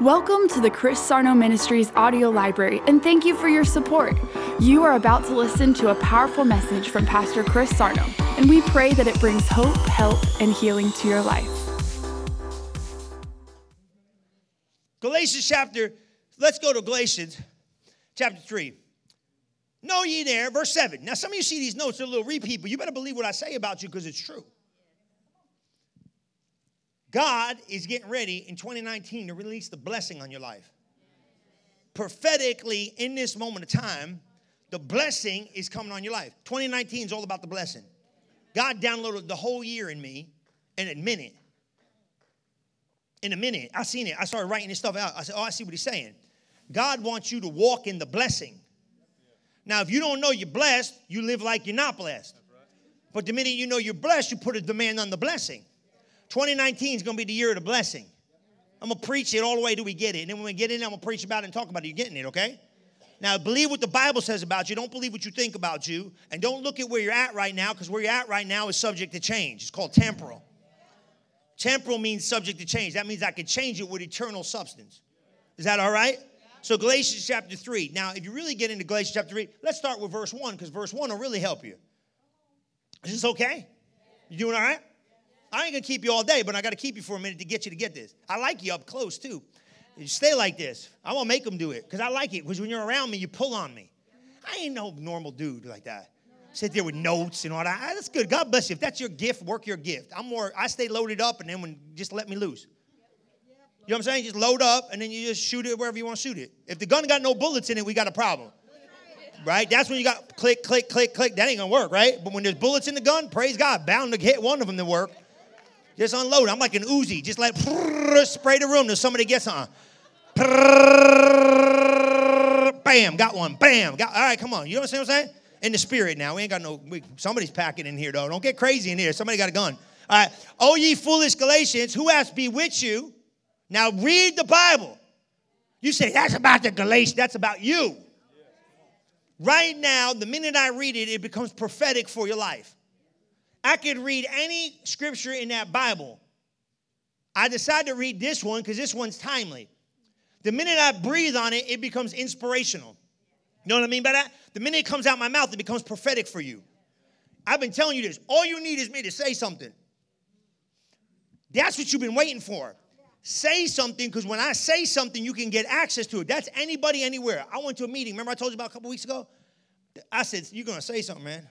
Welcome to the Chris Sarno Ministries audio library, and thank you for your support. You are about to listen to a powerful message from Pastor Chris Sarno, and we pray that it brings hope, help, and healing to your life. Galatians chapter, let's go to Galatians chapter 3. Know ye there, verse 7. Now, some of you see these notes, they're a little repeat, but you better believe what I say about you because it's true. God is getting ready in 2019 to release the blessing on your life. Prophetically, in this moment of time, the blessing is coming on your life. 2019 is all about the blessing. God downloaded the whole year in me in a minute. In a minute, I seen it. I started writing this stuff out. I said, Oh, I see what he's saying. God wants you to walk in the blessing. Now, if you don't know you're blessed, you live like you're not blessed. But the minute you know you're blessed, you put a demand on the blessing. 2019 is going to be the year of the blessing. I'm going to preach it all the way till we get it. And then when we get in, I'm going to preach about it and talk about it. You're getting it, okay? Now, believe what the Bible says about you. Don't believe what you think about you. And don't look at where you're at right now because where you're at right now is subject to change. It's called temporal. Temporal means subject to change. That means I can change it with eternal substance. Is that all right? So, Galatians chapter 3. Now, if you really get into Galatians chapter 3, let's start with verse 1 because verse 1 will really help you. Is this okay? You doing all right? I ain't gonna keep you all day, but I gotta keep you for a minute to get you to get this. I like you up close too. You stay like this. I won't make them do it because I like it. Because when you're around me, you pull on me. I ain't no normal dude like that. Sit there with notes and all that. Ah, that's good. God bless you. If that's your gift, work your gift. I'm more. I stay loaded up, and then when just let me loose. You know what I'm saying? Just load up, and then you just shoot it wherever you want to shoot it. If the gun got no bullets in it, we got a problem. Right? That's when you got click, click, click, click. That ain't gonna work, right? But when there's bullets in the gun, praise God, bound to hit one of them to work. Just unload. I'm like an Uzi. Just like spray the room till somebody gets on. Bam, got one. Bam, got. All right, come on. You know what I'm saying? In the spirit now. We ain't got no. We, somebody's packing in here though. Don't get crazy in here. Somebody got a gun. All right. Oh, ye foolish Galatians, who has bewitched you? Now read the Bible. You say that's about the Galatians. That's about you. Right now, the minute I read it, it becomes prophetic for your life. I could read any scripture in that Bible. I decided to read this one because this one's timely. The minute I breathe on it, it becomes inspirational. You know what I mean by that? The minute it comes out my mouth, it becomes prophetic for you. I've been telling you this. All you need is me to say something. That's what you've been waiting for. Say something because when I say something, you can get access to it. That's anybody, anywhere. I went to a meeting. Remember, I told you about a couple weeks ago? I said, You're going to say something, man.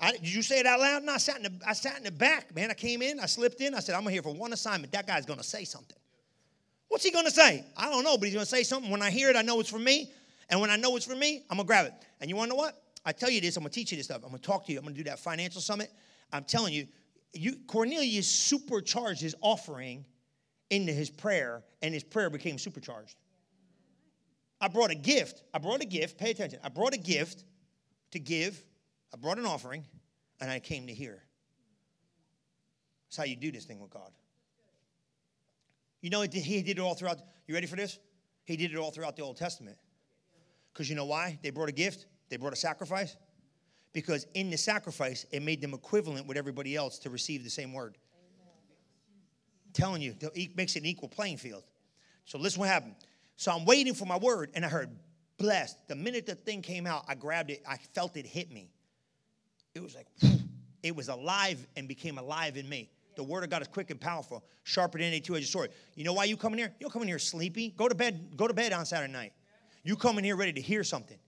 I, did you say it out loud? No, I sat, in the, I sat in the back, man. I came in, I slipped in. I said, I'm here for one assignment. That guy's going to say something. What's he going to say? I don't know, but he's going to say something. When I hear it, I know it's for me. And when I know it's for me, I'm going to grab it. And you want to know what? I tell you this, I'm going to teach you this stuff. I'm going to talk to you. I'm going to do that financial summit. I'm telling you, you Cornelius supercharged his offering into his prayer, and his prayer became supercharged. I brought a gift. I brought a gift. Pay attention. I brought a gift to give I brought an offering and I came to hear. That's how you do this thing with God. You know, he did it all throughout. You ready for this? He did it all throughout the Old Testament. Because you know why? They brought a gift, they brought a sacrifice. Because in the sacrifice, it made them equivalent with everybody else to receive the same word. I'm telling you, it makes it an equal playing field. So listen what happened. So I'm waiting for my word, and I heard blessed. The minute the thing came out, I grabbed it, I felt it hit me it was like, it was alive and became alive in me. The word of God is quick and powerful, sharper than any two-edged sword. You know why you come in here? You don't come in here sleepy. Go to bed. Go to bed on Saturday night. You come in here ready to hear something.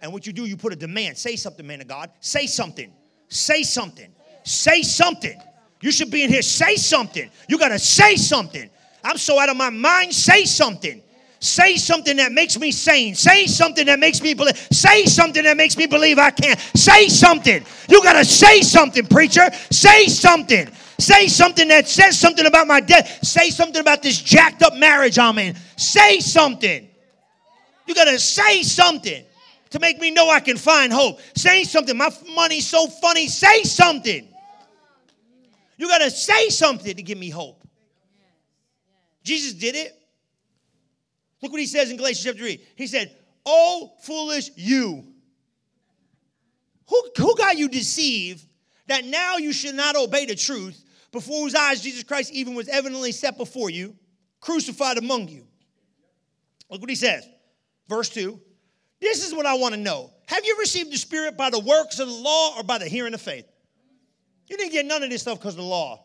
And what you do, you put a demand. Say something, man of God. Say something. Say something. Say something. You should be in here. Say something. You got to say something. I'm so out of my mind. Say something. Say something that makes me sane. Say something that makes me believe. Say something that makes me believe I can. Say something. You got to say something, preacher. Say something. Say something that says something about my death. Say something about this jacked up marriage I'm in. Say something. You got to say something to make me know I can find hope. Say something. My money's so funny. Say something. You got to say something to give me hope. Jesus did it. Look what he says in Galatians chapter 3. He said, Oh, foolish you. Who, who got you deceived that now you should not obey the truth, before whose eyes Jesus Christ even was evidently set before you, crucified among you? Look what he says. Verse 2. This is what I want to know. Have you received the Spirit by the works of the law or by the hearing of faith? You didn't get none of this stuff because of the law.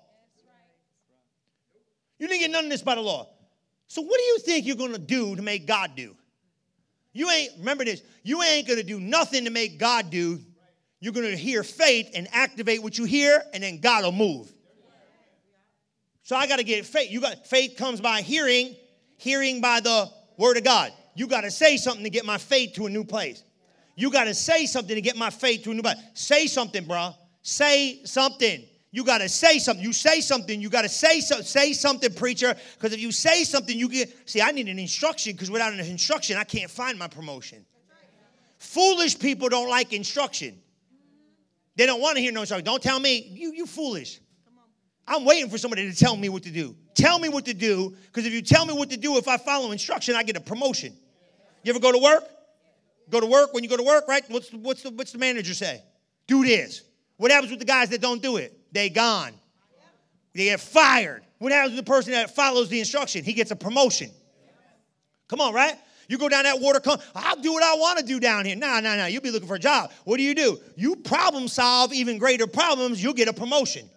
You didn't get none of this by the law. So what do you think you're going to do to make God do? You ain't, remember this, you ain't going to do nothing to make God do. You're going to hear faith and activate what you hear, and then God will move. So I got to get faith. You got faith comes by hearing, hearing by the word of God. You got to say something to get my faith to a new place. You got to say something to get my faith to a new place. Say something, bro. Say something. You got to say something. You say something. You got to say so, say something, preacher. Because if you say something, you get. See, I need an instruction. Because without an instruction, I can't find my promotion. Foolish people don't like instruction. They don't want to hear no instruction. Don't tell me you you foolish. I'm waiting for somebody to tell me what to do. Tell me what to do. Because if you tell me what to do, if I follow instruction, I get a promotion. You ever go to work? Go to work. When you go to work, right? What's what's the, what's the manager say? Do this. What happens with the guys that don't do it? They gone. They get fired. What happens to the person that follows the instruction? He gets a promotion. Come on, right? You go down that water, come, I'll do what I want to do down here. No, no, no. You'll be looking for a job. What do you do? You problem solve even greater problems, you'll get a promotion.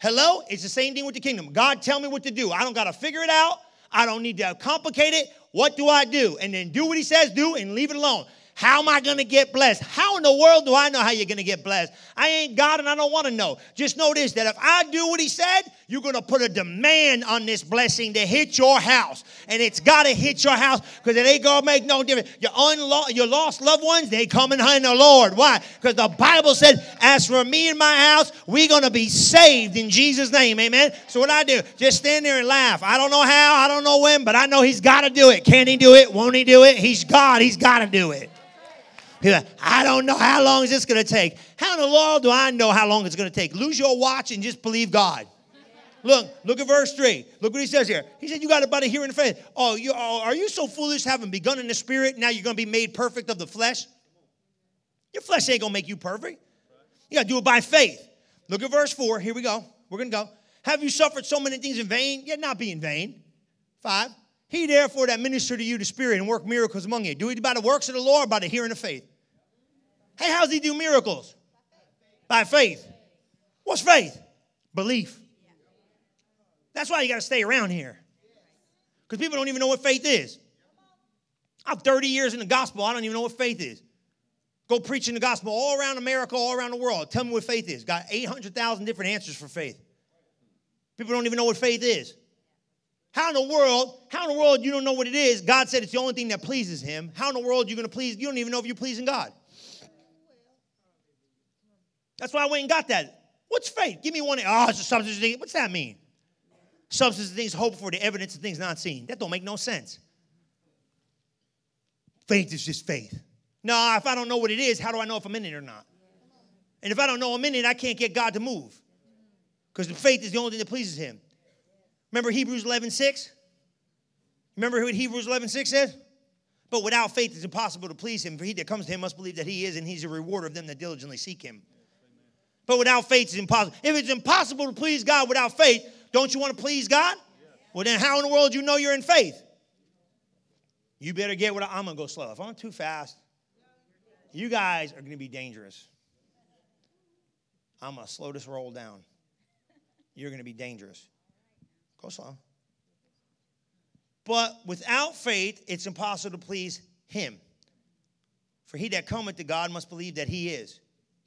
Hello? It's the same thing with the kingdom. God, tell me what to do. I don't got to figure it out. I don't need to complicate it. What do I do? And then do what he says do and leave it alone. How am I going to get blessed? How in the world do I know how you're going to get blessed? I ain't God and I don't want to know. Just know this that if I do what He said, you're going to put a demand on this blessing to hit your house. And it's got to hit your house because it ain't going to make no difference. Your, unlo- your lost loved ones, they coming behind the Lord. Why? Because the Bible said, as for me and my house, we're going to be saved in Jesus' name. Amen. So what I do, just stand there and laugh. I don't know how, I don't know when, but I know He's got to do it. Can He do it? Won't He do it? He's God. He's got to do it. Like, I don't know how long is this going to take. How in the world do I know how long it's going to take? Lose your watch and just believe God. Look, look at verse 3. Look what he says here. He said, You got about a hearing faith. Oh, you oh, are you so foolish, having begun in the spirit, now you're gonna be made perfect of the flesh? Your flesh ain't gonna make you perfect. You gotta do it by faith. Look at verse 4. Here we go. We're gonna go. Have you suffered so many things in vain? Yet not be in vain. Five. He therefore that minister to you the Spirit and work miracles among you. Do it by the works of the Lord, by the hearing of faith. Hey, how's he do miracles? By faith. What's faith? Belief. That's why you got to stay around here. Because people don't even know what faith is. I'm 30 years in the gospel. I don't even know what faith is. Go preaching the gospel all around America, all around the world. Tell me what faith is. Got 800,000 different answers for faith. People don't even know what faith is. How in the world, how in the world you don't know what it is? God said it's the only thing that pleases him. How in the world you going to please? You don't even know if you're pleasing God. That's why I went and got that. What's faith? Give me one. Oh, it's a substance of things. What's that mean? Substance of things hoped for, the evidence of things not seen. That don't make no sense. Faith is just faith. No, if I don't know what it is, how do I know if I'm in it or not? And if I don't know I'm in it, I can't get God to move. Because the faith is the only thing that pleases him. Remember Hebrews 11, 6? Remember what Hebrews 11, 6 says? But without faith it's impossible to please him, for he that comes to him must believe that he is, and he's a rewarder of them that diligently seek him. But without faith, it's impossible. If it's impossible to please God without faith, don't you want to please God? Well, then how in the world do you know you're in faith? You better get what I, am going to go slow. If I'm too fast, you guys are going to be dangerous. I'm going to slow this roll down. You're going to be dangerous. Go slow. But without faith, it's impossible to please him. For he that cometh to God must believe that he is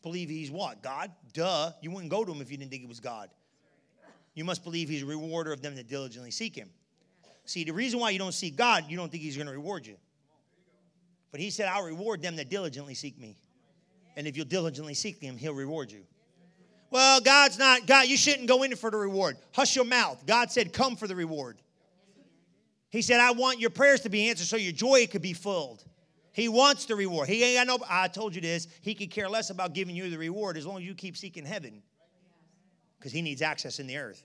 believe he's what? God? Duh. You wouldn't go to him if you didn't think it was God. You must believe he's a rewarder of them that diligently seek him. See, the reason why you don't seek God, you don't think he's going to reward you. But he said, I'll reward them that diligently seek me. And if you'll diligently seek him, he'll reward you. Well, God's not, God, you shouldn't go in for the reward. Hush your mouth. God said, come for the reward. He said, I want your prayers to be answered so your joy could be filled. He wants the reward. He ain't got no, I told you this, he could care less about giving you the reward as long as you keep seeking heaven. Because he needs access in the earth.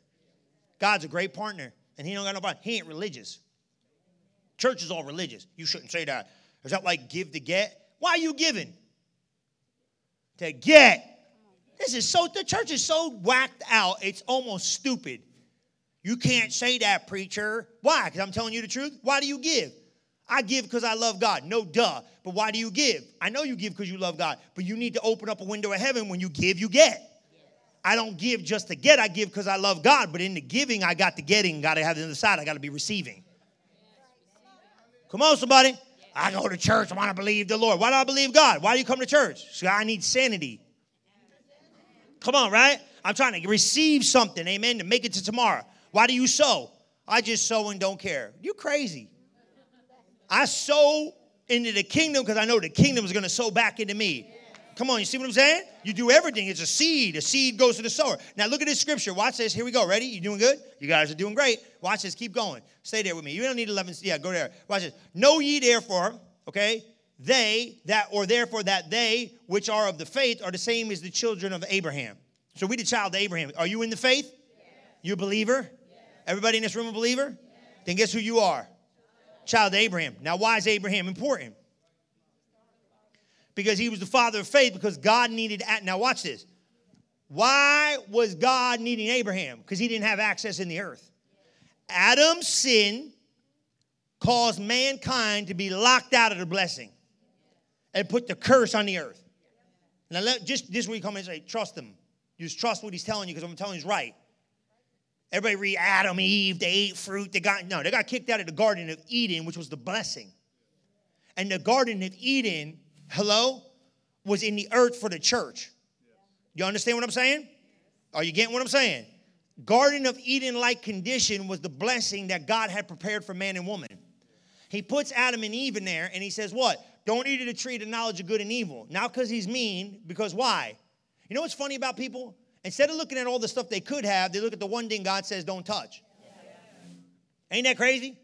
God's a great partner, and he don't got no problem. He ain't religious. Church is all religious. You shouldn't say that. Is that like give to get? Why are you giving? To get. This is so, the church is so whacked out, it's almost stupid. You can't say that, preacher. Why? Because I'm telling you the truth. Why do you give? I give because I love God. No duh. But why do you give? I know you give because you love God, but you need to open up a window of heaven. When you give, you get. I don't give just to get, I give because I love God. But in the giving, I got the getting, got to have the other side, I got to be receiving. Come on, somebody. I go to church, I want to believe the Lord. Why do I believe God? Why do you come to church? So I need sanity. Come on, right? I'm trying to receive something, amen, to make it to tomorrow. Why do you sow? I just sow and don't care. You crazy. I sow into the kingdom because I know the kingdom is going to sow back into me. Come on, you see what I'm saying? You do everything. It's a seed. A seed goes to the sower. Now look at this scripture. Watch this. Here we go. Ready? You doing good? You guys are doing great. Watch this. Keep going. Stay there with me. You don't need 11. Yeah, go there. Watch this. Know ye therefore, okay, they that, or therefore that they which are of the faith are the same as the children of Abraham. So we the child of Abraham. Are you in the faith? Yes. You a believer? Yes. Everybody in this room a believer? Yes. Then guess who you are? Child of Abraham. Now, why is Abraham important? Because he was the father of faith, because God needed. Now, watch this. Why was God needing Abraham? Because he didn't have access in the earth. Adam's sin caused mankind to be locked out of the blessing and put the curse on the earth. Now, let, just this week, come and say, trust him. Just trust what he's telling you because I'm telling you he's right. Everybody read Adam, Eve, they ate fruit. They got, no, they got kicked out of the Garden of Eden, which was the blessing. And the Garden of Eden, hello, was in the earth for the church. You understand what I'm saying? Are you getting what I'm saying? Garden of Eden like condition was the blessing that God had prepared for man and woman. He puts Adam and Eve in there and he says, What? Don't eat of the tree of the knowledge of good and evil. Not because he's mean, because why? You know what's funny about people? Instead of looking at all the stuff they could have, they look at the one thing God says don't touch. Ain't that crazy?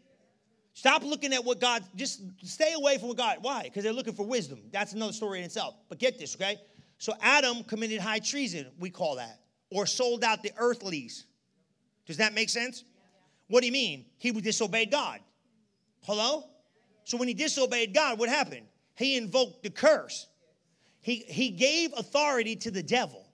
Stop looking at what God, just stay away from what God, why? Because they're looking for wisdom. That's another story in itself. But get this, okay? So Adam committed high treason, we call that, or sold out the earthlies. Does that make sense? What do you mean? He disobeyed God. Hello? So when he disobeyed God, what happened? He invoked the curse. He, he gave authority to the devil.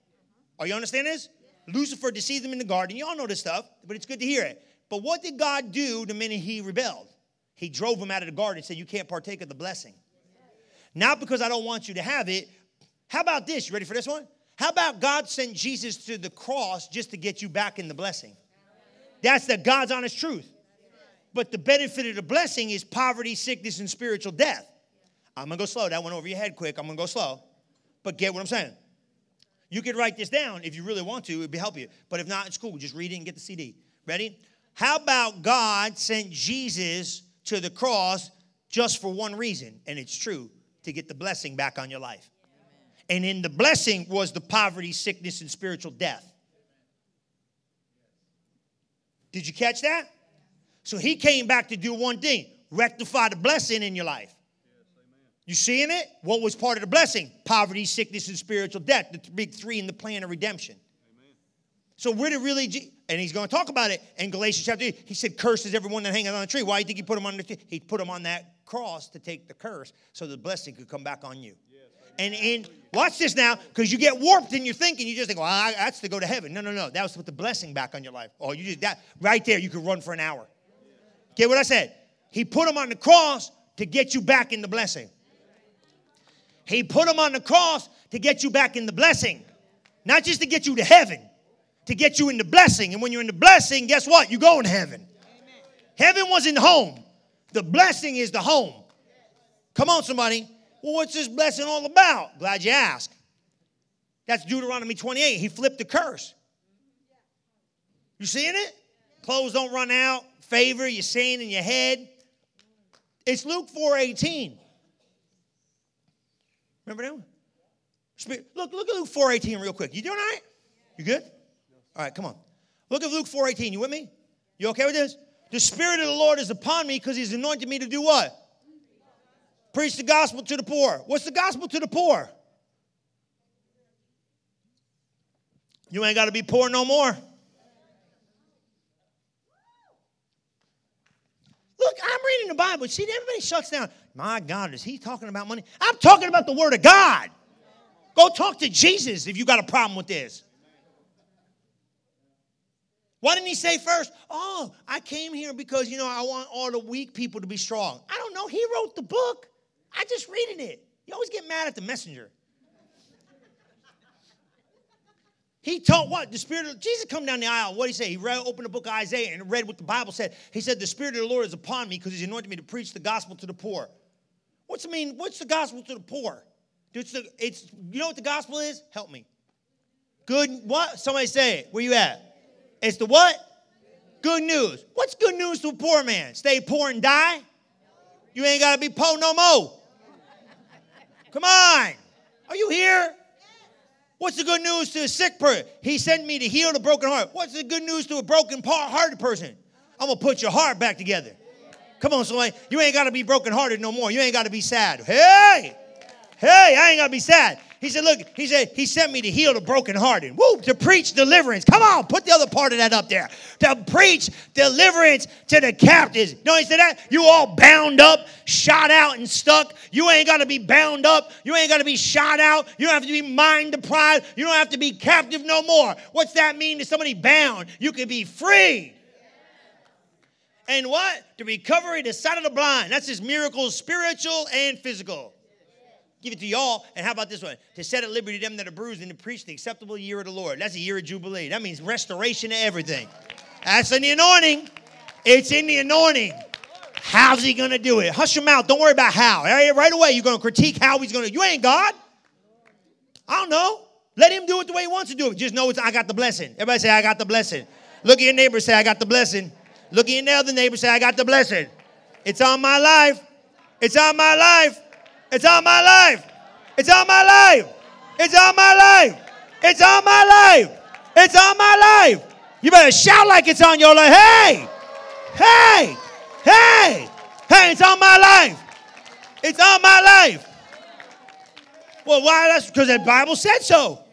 Are you understand this? Lucifer deceived them in the garden. You all know this stuff, but it's good to hear it. But what did God do the minute he rebelled? He drove him out of the garden and said, You can't partake of the blessing. Not because I don't want you to have it. How about this? You ready for this one? How about God sent Jesus to the cross just to get you back in the blessing? That's the God's honest truth. But the benefit of the blessing is poverty, sickness, and spiritual death. I'm gonna go slow. That went over your head quick. I'm gonna go slow. But get what I'm saying. You could write this down if you really want to, it'd be help you. But if not, it's cool. Just read it and get the CD. Ready? How about God sent Jesus to the cross just for one reason? And it's true to get the blessing back on your life. And in the blessing was the poverty, sickness, and spiritual death. Did you catch that? So he came back to do one thing rectify the blessing in your life. You seeing it? What was part of the blessing? Poverty, sickness, and spiritual death. The big three in the plan of redemption. Amen. So where did really, and he's going to talk about it in Galatians chapter 8. He said, curses everyone that hangs on the tree. Why do you think he put him on the tree? He put him on that cross to take the curse so the blessing could come back on you. Yes. And in, watch this now, because you get warped in your thinking. You just think, well, I, that's to go to heaven. No, no, no. That was to put the blessing back on your life. Oh, you just, that, right there, you could run for an hour. Get what I said? He put him on the cross to get you back in the blessing. He put him on the cross to get you back in the blessing, not just to get you to heaven, to get you in the blessing. And when you're in the blessing, guess what? You go in heaven. Amen. Heaven wasn't home, the blessing is the home. Come on, somebody. Well, what's this blessing all about? Glad you asked. That's Deuteronomy 28. He flipped the curse. You seeing it? Clothes don't run out. Favor you're saying in your head. It's Luke 4:18. Remember that one? Look, look at Luke 4.18 real quick. You doing all right? You good? All right, come on. Look at Luke 4.18. You with me? You okay with this? The Spirit of the Lord is upon me because He's anointed me to do what? Preach the gospel to the poor. What's the gospel to the poor? You ain't got to be poor no more. Look, I'm reading the Bible. See, everybody shuts down. My God, is he talking about money? I'm talking about the Word of God. Go talk to Jesus if you got a problem with this. Why didn't he say first, Oh, I came here because, you know, I want all the weak people to be strong? I don't know he wrote the book. I just reading it. You always get mad at the messenger. He taught what? The Spirit of Jesus come down the aisle. What did he say? He read, opened the book of Isaiah and read what the Bible said. He said, The Spirit of the Lord is upon me because he's anointed me to preach the gospel to the poor. What's it mean? What's the gospel to the poor? It's, the, it's you know what the gospel is? Help me. Good what? Somebody say it. Where you at? It's the what? Good news. What's good news to a poor man? Stay poor and die? You ain't gotta be poor no more. Come on. Are you here? What's the good news to a sick person? He sent me to heal the broken heart. What's the good news to a broken hearted person? I'm gonna put your heart back together. Come on, somebody. You ain't gotta be broken hearted no more. You ain't gotta be sad. Hey! Hey, I ain't gotta be sad. He said, Look, he said, He sent me to heal the brokenhearted. Woo, to preach deliverance. Come on, put the other part of that up there. To preach deliverance to the captives. No, he said that? You all bound up, shot out, and stuck. You ain't gotta be bound up. You ain't gotta be shot out. You don't have to be mind deprived. You don't have to be captive no more. What's that mean to somebody bound? You can be free. And what? The recovery, the sight of the blind. That's his miracles, spiritual and physical give it to y'all. And how about this one? To set at liberty them that are bruised and to preach the acceptable year of the Lord. That's a year of Jubilee. That means restoration of everything. That's in the anointing. It's in the anointing. How's he going to do it? Hush your mouth. Don't worry about how. Right away, you're going to critique how he's going to. You ain't God. I don't know. Let him do it the way he wants to do it. Just know it's I got the blessing. Everybody say, I got the blessing. Look at your neighbor, say, I got the blessing. Look at your other neighbor, say, I got the blessing. It's on my life. It's on my life. It's on my life. It's on my life. It's on my life. It's on my life. It's on my life. You better shout like it's on your life. Hey, hey, hey, hey, it's on my life. It's on my life. Well, why? That's because the Bible said so.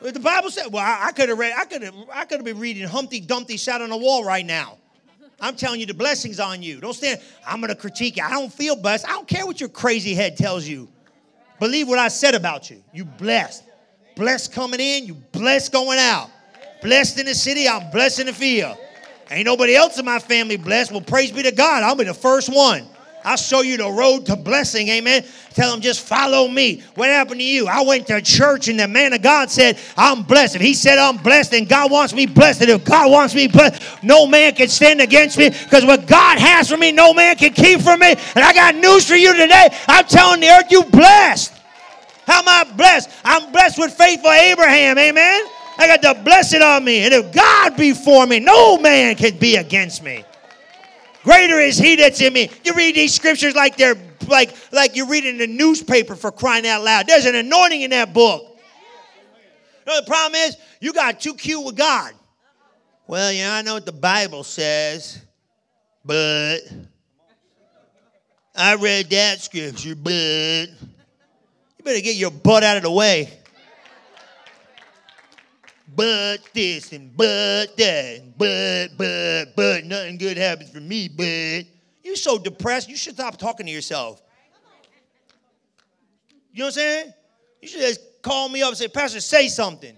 The Bible said, well, I, could have read, I could have, I could have been reading Humpty Dumpty sat on the wall right now. I'm telling you, the blessings on you. Don't stand, I'm going to critique you. I don't feel blessed. I don't care what your crazy head tells you. Believe what I said about you. You blessed. Blessed coming in, you blessed going out. Blessed in the city, I'm blessed in the field. Ain't nobody else in my family blessed. Well, praise be to God. I'll be the first one. I'll show you the road to blessing. Amen. Tell them just follow me. What happened to you? I went to church and the man of God said, I'm blessed. If he said I'm blessed, and God wants me blessed. And if God wants me blessed, no man can stand against me because what God has for me, no man can keep from me. And I got news for you today. I'm telling the earth, you blessed. How am I blessed? I'm blessed with faithful Abraham. Amen. I got the blessing on me. And if God be for me, no man can be against me. Greater is he that's in me. You read these scriptures like they're like like you're reading the newspaper for crying out loud. There's an anointing in that book. You know, the problem is you got too cute with God. Well, yeah, I know what the Bible says, but I read that scripture, but you better get your butt out of the way but this and but that, and but, but, but, nothing good happens for me, but. You're so depressed, you should stop talking to yourself. You know what I'm saying? You should just call me up and say, Pastor, say something.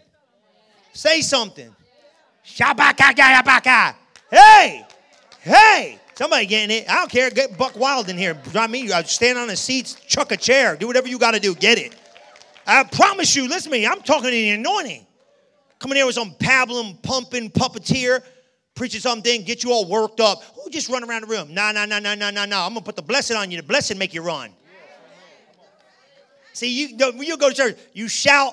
Say something. Shabaka, Hey, hey. Somebody getting it. I don't care. Get Buck Wild in here. I mean, stand on the seats, chuck a chair, do whatever you got to do. Get it. I promise you, listen to me. I'm talking to the anointing. Coming here with some pablum, pumping, puppeteer, preaching something, get you all worked up. Who just run around the room? Nah, nah, nah, nah, nah, nah, nah. I'm gonna put the blessing on you. The blessing make you run. See, you when you go to church, you shout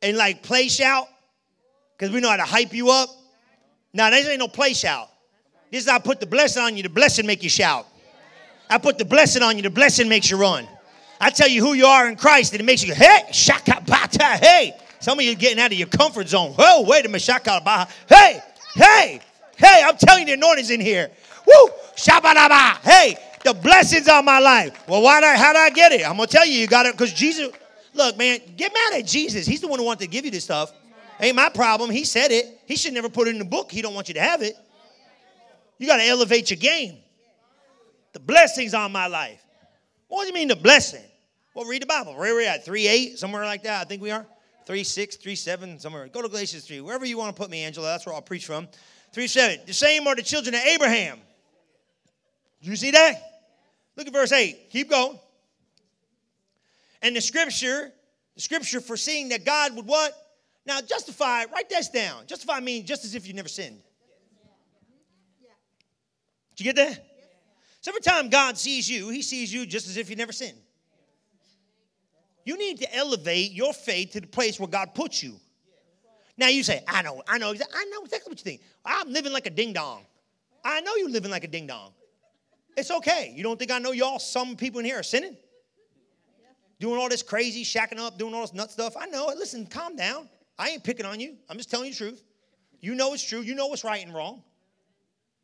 and like play shout, because we know how to hype you up. Now, this ain't no play shout. This is I put the blessing on you, the blessing make you shout. I put the blessing on you, the blessing makes you run. I tell you who you are in Christ, and it makes you, hey, shaka bata, hey. Some of you getting out of your comfort zone. Oh, wait a minute. Hey, hey, hey, I'm telling you, the anointing's in here. Woo! Hey, the blessings on my life. Well, why did I, how did I get it? I'm going to tell you, you got it because Jesus, look, man, get mad at Jesus. He's the one who wanted to give you this stuff. Ain't my problem. He said it. He should never put it in the book. He don't want you to have it. You got to elevate your game. The blessings on my life. What do you mean the blessing? Well, read the Bible. Where are we at? 3 8, somewhere like that, I think we are. 3 6, 3 7, somewhere. Go to Galatians 3. Wherever you want to put me, Angela, that's where I'll preach from. 3 7. The same are the children of Abraham. Do you see that? Look at verse 8. Keep going. And the scripture, the scripture foreseeing that God would what? Now justify, write this down. Justify means just as if you never sinned. Did you get that? So every time God sees you, he sees you just as if you never sinned. You need to elevate your faith to the place where God puts you. Now you say, I know, I know, I know exactly what you think. I'm living like a ding dong. I know you're living like a ding dong. It's okay. You don't think I know y'all, some people in here are sinning? Doing all this crazy, shacking up, doing all this nut stuff. I know it. Listen, calm down. I ain't picking on you. I'm just telling you the truth. You know it's true. You know what's right and wrong.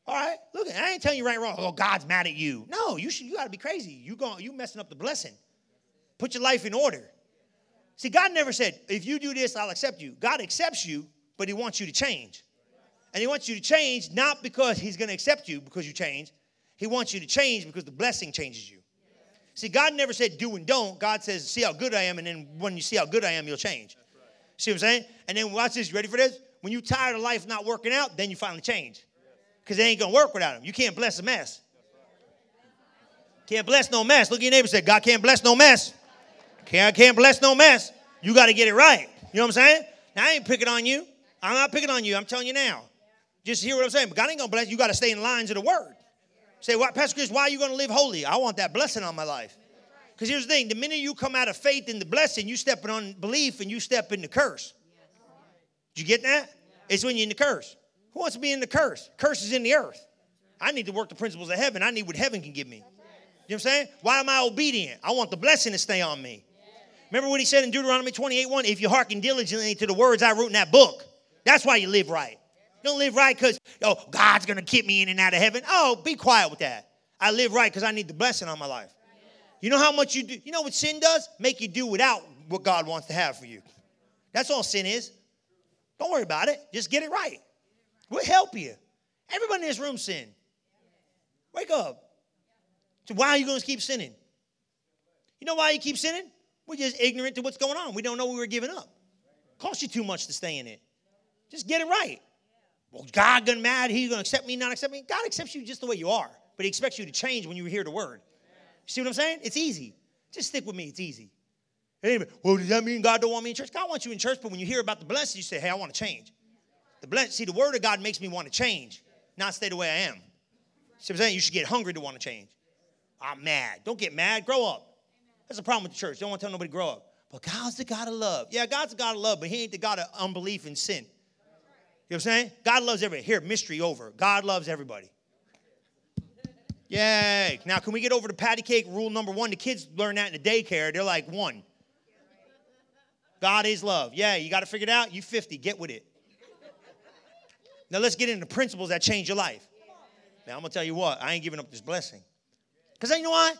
All right, look, I ain't telling you right and wrong. Oh, God's mad at you. No, you should. You got to be crazy. You going, you messing up the blessing. Put your life in order. See, God never said, if you do this, I'll accept you. God accepts you, but He wants you to change. And He wants you to change not because He's going to accept you because you change. He wants you to change because the blessing changes you. See, God never said do and don't. God says, see how good I am, and then when you see how good I am, you'll change. See what I'm saying? And then watch this. You ready for this? When you're tired of life not working out, then you finally change. Because it ain't gonna work without him. You can't bless a mess. Can't bless no mess. Look at your neighbor say, God can't bless no mess. Can't, can't bless no mess. You got to get it right. You know what I'm saying? Now, I ain't picking on you. I'm not picking on you. I'm telling you now. Just hear what I'm saying. But God ain't going to bless you. You got to stay in lines of the word. Say, what, Pastor Chris, why are you going to live holy? I want that blessing on my life. Because here's the thing the minute you come out of faith in the blessing, you step on belief and you step in the curse. Did you get that? It's when you're in the curse. Who wants to be in the curse? Curse is in the earth. I need to work the principles of heaven. I need what heaven can give me. You know what I'm saying? Why am I obedient? I want the blessing to stay on me. Remember what he said in Deuteronomy 28 1, if you hearken diligently to the words I wrote in that book, that's why you live right. You don't live right because, oh, God's going to keep me in and out of heaven. Oh, be quiet with that. I live right because I need the blessing on my life. You know how much you do? You know what sin does? Make you do without what God wants to have for you. That's all sin is. Don't worry about it. Just get it right. We'll help you. Everybody in this room sin. Wake up. So why are you going to keep sinning? You know why you keep sinning? We're just ignorant to what's going on. We don't know we were giving up. Cost you too much to stay in it. Just get it right. Well, God gonna mad, He's gonna accept me, not accept me. God accepts you just the way you are, but He expects you to change when you hear the word. See what I'm saying? It's easy. Just stick with me, it's easy. Anyway, well, does that mean God don't want me in church? God wants you in church, but when you hear about the blessing, you say, hey, I want to change. The bless, see, the word of God makes me want to change, not stay the way I am. See what I'm saying? You should get hungry to want to change. I'm mad. Don't get mad. Grow up. That's the problem with the church. Don't want to tell nobody to grow up. But God's the God of love. Yeah, God's the God of love, but He ain't the God of unbelief and sin. You know what I'm saying? God loves everybody. Here, mystery over. God loves everybody. Yay. Now, can we get over to patty cake rule number one? The kids learn that in the daycare. They're like, one. God is love. Yeah, you got to figure it out. You 50, get with it. Now, let's get into principles that change your life. Now, I'm going to tell you what, I ain't giving up this blessing. Because you know what?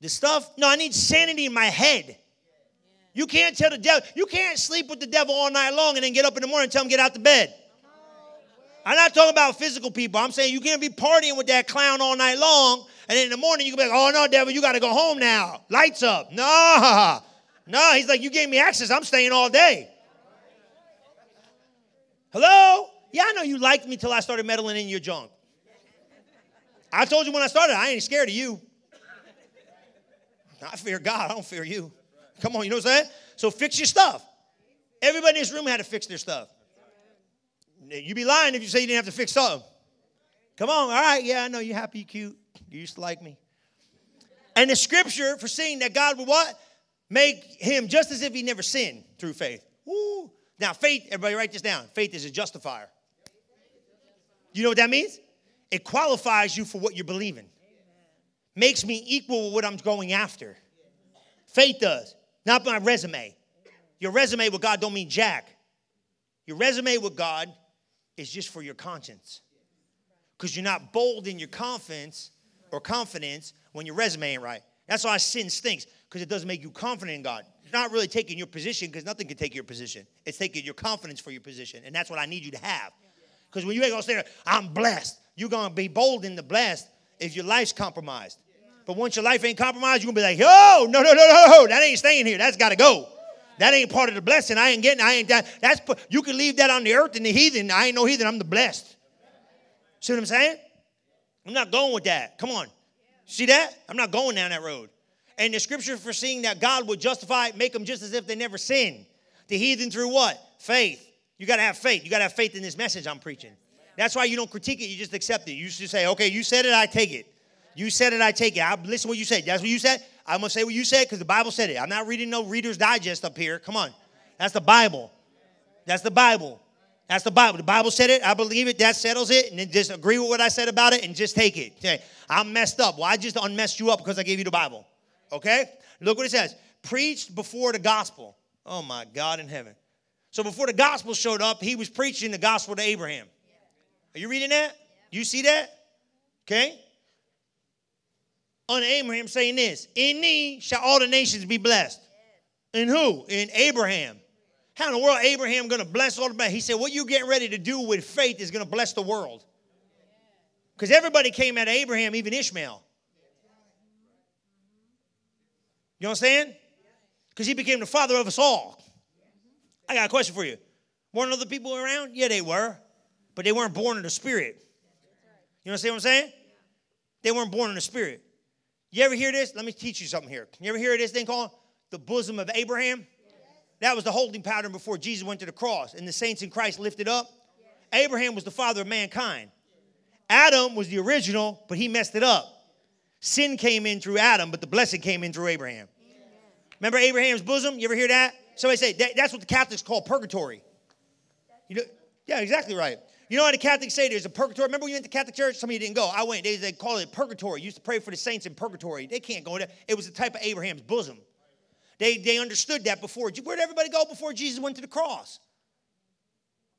This stuff, no, I need sanity in my head. You can't tell the devil, you can't sleep with the devil all night long and then get up in the morning and tell him get out the bed. I'm not talking about physical people. I'm saying you can't be partying with that clown all night long, and in the morning you can be like, oh no, devil, you got to go home now. Lights up. No, no. He's like, you gave me access. I'm staying all day. Hello? Yeah, I know you liked me till I started meddling in your junk. I told you when I started, I ain't scared of you. I fear God, I don't fear you. Come on, you know what I'm saying? So fix your stuff. Everybody in this room had to fix their stuff. You'd be lying if you say you didn't have to fix something. Come on, all right, yeah, I know you're happy, cute. You used to like me. And the scripture for seeing that God would what? Make him just as if he never sinned through faith. Woo. Now, faith, everybody write this down. Faith is a justifier. You know what that means? It qualifies you for what you're believing. Makes me equal with what I'm going after. Faith does, not my resume. Your resume with God don't mean jack. Your resume with God is just for your conscience. Because you're not bold in your confidence or confidence when your resume ain't right. That's why sin stinks, because it doesn't make you confident in God. It's not really taking your position, because nothing can take your position. It's taking your confidence for your position. And that's what I need you to have. Because when you ain't gonna say, I'm blessed, you're gonna be bold in the blessed if your life's compromised. But once your life ain't compromised, you're gonna be like, oh, no, no, no, no, no, that ain't staying here. That's gotta go. That ain't part of the blessing. I ain't getting, I ain't that. That's you can leave that on the earth and the heathen. I ain't no heathen, I'm the blessed. See what I'm saying? I'm not going with that. Come on. See that? I'm not going down that road. And the scripture foreseeing that God would justify, make them just as if they never sinned. The heathen through what? Faith. You got to have faith. You got to have faith in this message I'm preaching. That's why you don't critique it, you just accept it. You just say, okay, you said it, I take it. You said it, I take it. I listen what you said. That's what you said. I'm gonna say what you said because the Bible said it. I'm not reading no Reader's Digest up here. Come on. That's the Bible. That's the Bible. That's the Bible. The Bible said it. I believe it. That settles it. And then just agree with what I said about it and just take it. Say, I'm messed up. Well, I just unmessed you up because I gave you the Bible. Okay? Look what it says. Preached before the gospel. Oh my God in heaven. So before the gospel showed up, he was preaching the gospel to Abraham. Are you reading that? You see that? Okay? On Abraham saying this In thee shall all the nations be blessed. In who? In Abraham. How in the world Abraham going to bless all the He said, What you getting ready to do with faith is going to bless the world. Because everybody came out of Abraham, even Ishmael. You saying? Because he became the father of us all. I got a question for you. Weren't other people around? Yeah, they were. But they weren't born in the spirit. You understand what I'm saying? They weren't born in the spirit. You ever hear this? Let me teach you something here. You ever hear this thing called the bosom of Abraham? That was the holding pattern before Jesus went to the cross and the saints in Christ lifted up. Abraham was the father of mankind. Adam was the original, but he messed it up. Sin came in through Adam, but the blessing came in through Abraham. Remember Abraham's bosom? You ever hear that? Somebody say that, that's what the Catholics call purgatory. You know, yeah, exactly right. You know how the Catholics say there's a purgatory? Remember when you went to Catholic church? Some of you didn't go. I went. They, they call it purgatory. You used to pray for the saints in purgatory. They can't go there. It was a type of Abraham's bosom. They, they understood that before. Where'd everybody go before Jesus went to the cross?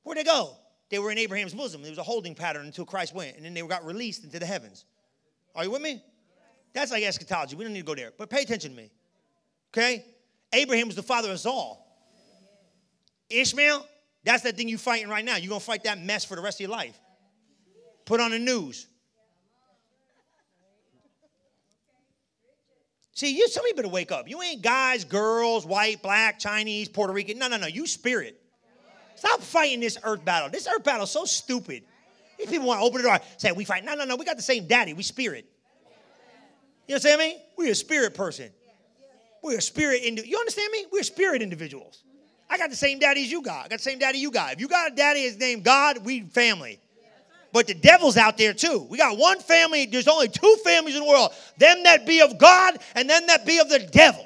Where'd they go? They were in Abraham's bosom. There was a holding pattern until Christ went, and then they got released into the heavens. Are you with me? That's like eschatology. We don't need to go there. But pay attention to me. Okay? Abraham was the father of us all. Ishmael, that's that thing you're fighting right now. You're going to fight that mess for the rest of your life. Put on the news. See, you some of you better wake up. You ain't guys, girls, white, black, Chinese, Puerto Rican. No, no, no. You spirit. Stop fighting this earth battle. This earth battle is so stupid. These people want to open the door, say we fight. No, no, no. We got the same daddy. We spirit. You understand me? We're a spirit person. We're a spirit. You understand me? We're spirit individuals. I got the same daddy as you got. I got the same daddy you got. If you got a daddy is named God, we family. But the devil's out there too. We got one family, there's only two families in the world them that be of God and them that be of the devil.